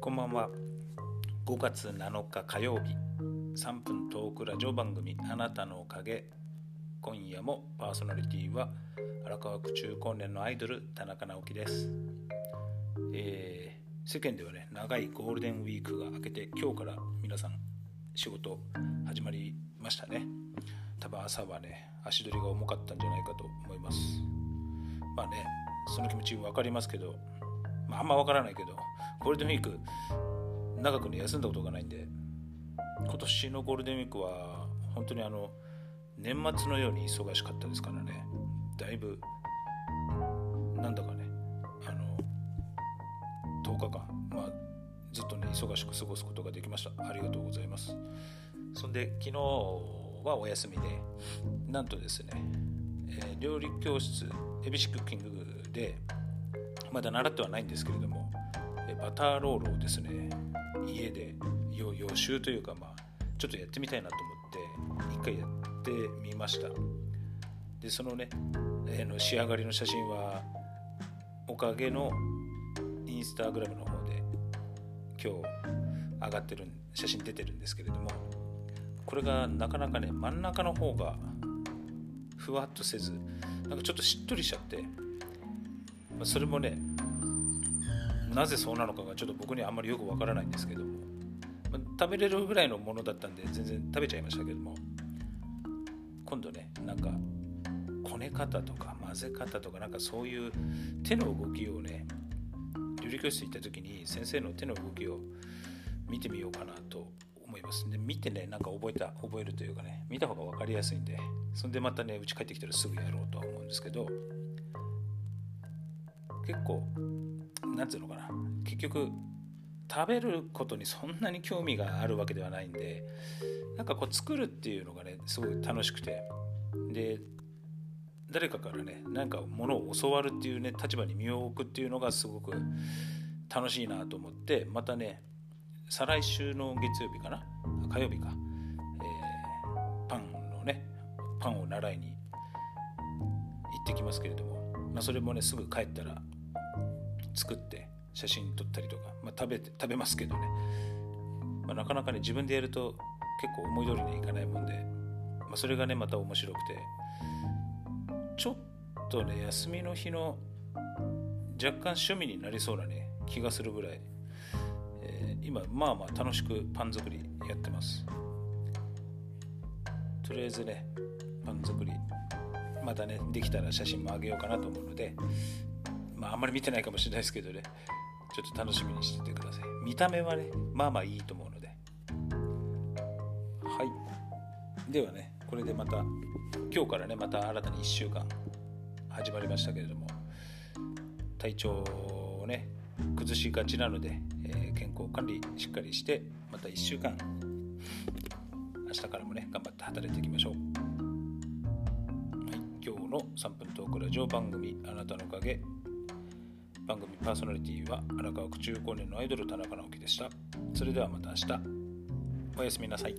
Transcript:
こんばんは。5月7日火曜日3分トークラジオ番組あなたのおかげ。今夜もパーソナリティは荒川区中高年のアイドル田中直樹です、えー、世間ではね長いゴールデンウィークが明けて今日から皆さん仕事始まりましたね。多分朝はね足取りが重かったんじゃないかと思います。まあねその気持ち分かりますけど、まあ、あんま分からないけどゴールデンウィーク長くね休んだことがないんで今年のゴールデンウィークは本当にあの年末のように忙しかったですからね。だいぶなんだかねあの10日間まあずっとね忙しく過ごすことができました。ありがとうございます。そんで昨日はお休みでなんとですね、えー、料理教室エビシクッキングでまだ習ってはないんですけれどもバターロールをですね家で予習というかまあちょっとやってみたいなと思って一回やってみました。でそのね、え、の仕上がりの写真はおかげのインスタグラムの方で今日上がってる写真出てるんですけれどもこれがなかなかね真ん中の方がふわっとせずなんかちょっとしっとりしちゃって、まあ、それもねなぜそうなのかがちょっと僕にはあんまりよくわからないんですけども、ま、食べれるぐらいのものだったんで全然食べちゃいましたけども。今度ねなんかこね方とか混ぜ方とかなんかそういう手の動きをね料理教室行った時に先生の手の動きを見てみようかなと思います。で見てねなんか覚えた覚えるというかね見た方が分かりやすいんでそんでまたね家帰ってきたらすぐやろうとは思うんですけど。結構なんつうのかな。結局食べることにそんなに興味があるわけではないんでなんかこう作るっていうのがねすごい楽しくて。で誰かからねなんかものを教わるっていうね立場に身を置くっていうのがすごく楽しいなと思ってまたね再来週の月曜日かな？火曜日か、えー、パンのねパンを習いに行ってきますけれども、まあ、それもねすぐ帰ったら作って写真撮ったりとか、まあ、食べて食べますけどね、まあ、なかなかね自分でやると結構思い通りにいかないもんで、まあ、それがねまた面白くて。ちょっとね休みの日の若干趣味になりそうなね気がするぐらい、えー、今まあまあ楽しくパン作りやってます。とりあえずねパン作りまたねできたら写真もあげようかなと思うのでまああんまり見てないかもしれないですけどね。ちょっと楽しみにしててください。見た目はねまあまあいいと思うので。はい。ではねこれでまた今日からねまた新たに1週間始まりましたけれども体調をね崩しがちなので、えー、健康管理しっかりしてまた1週間明日からもね頑張って働いていきましょう、はい、今日の3分トークラジオ番組あなたのおかげ。番組パーソナリティは荒川区中高年のアイドル田中直樹でした。それではまた明日。おやすみなさい。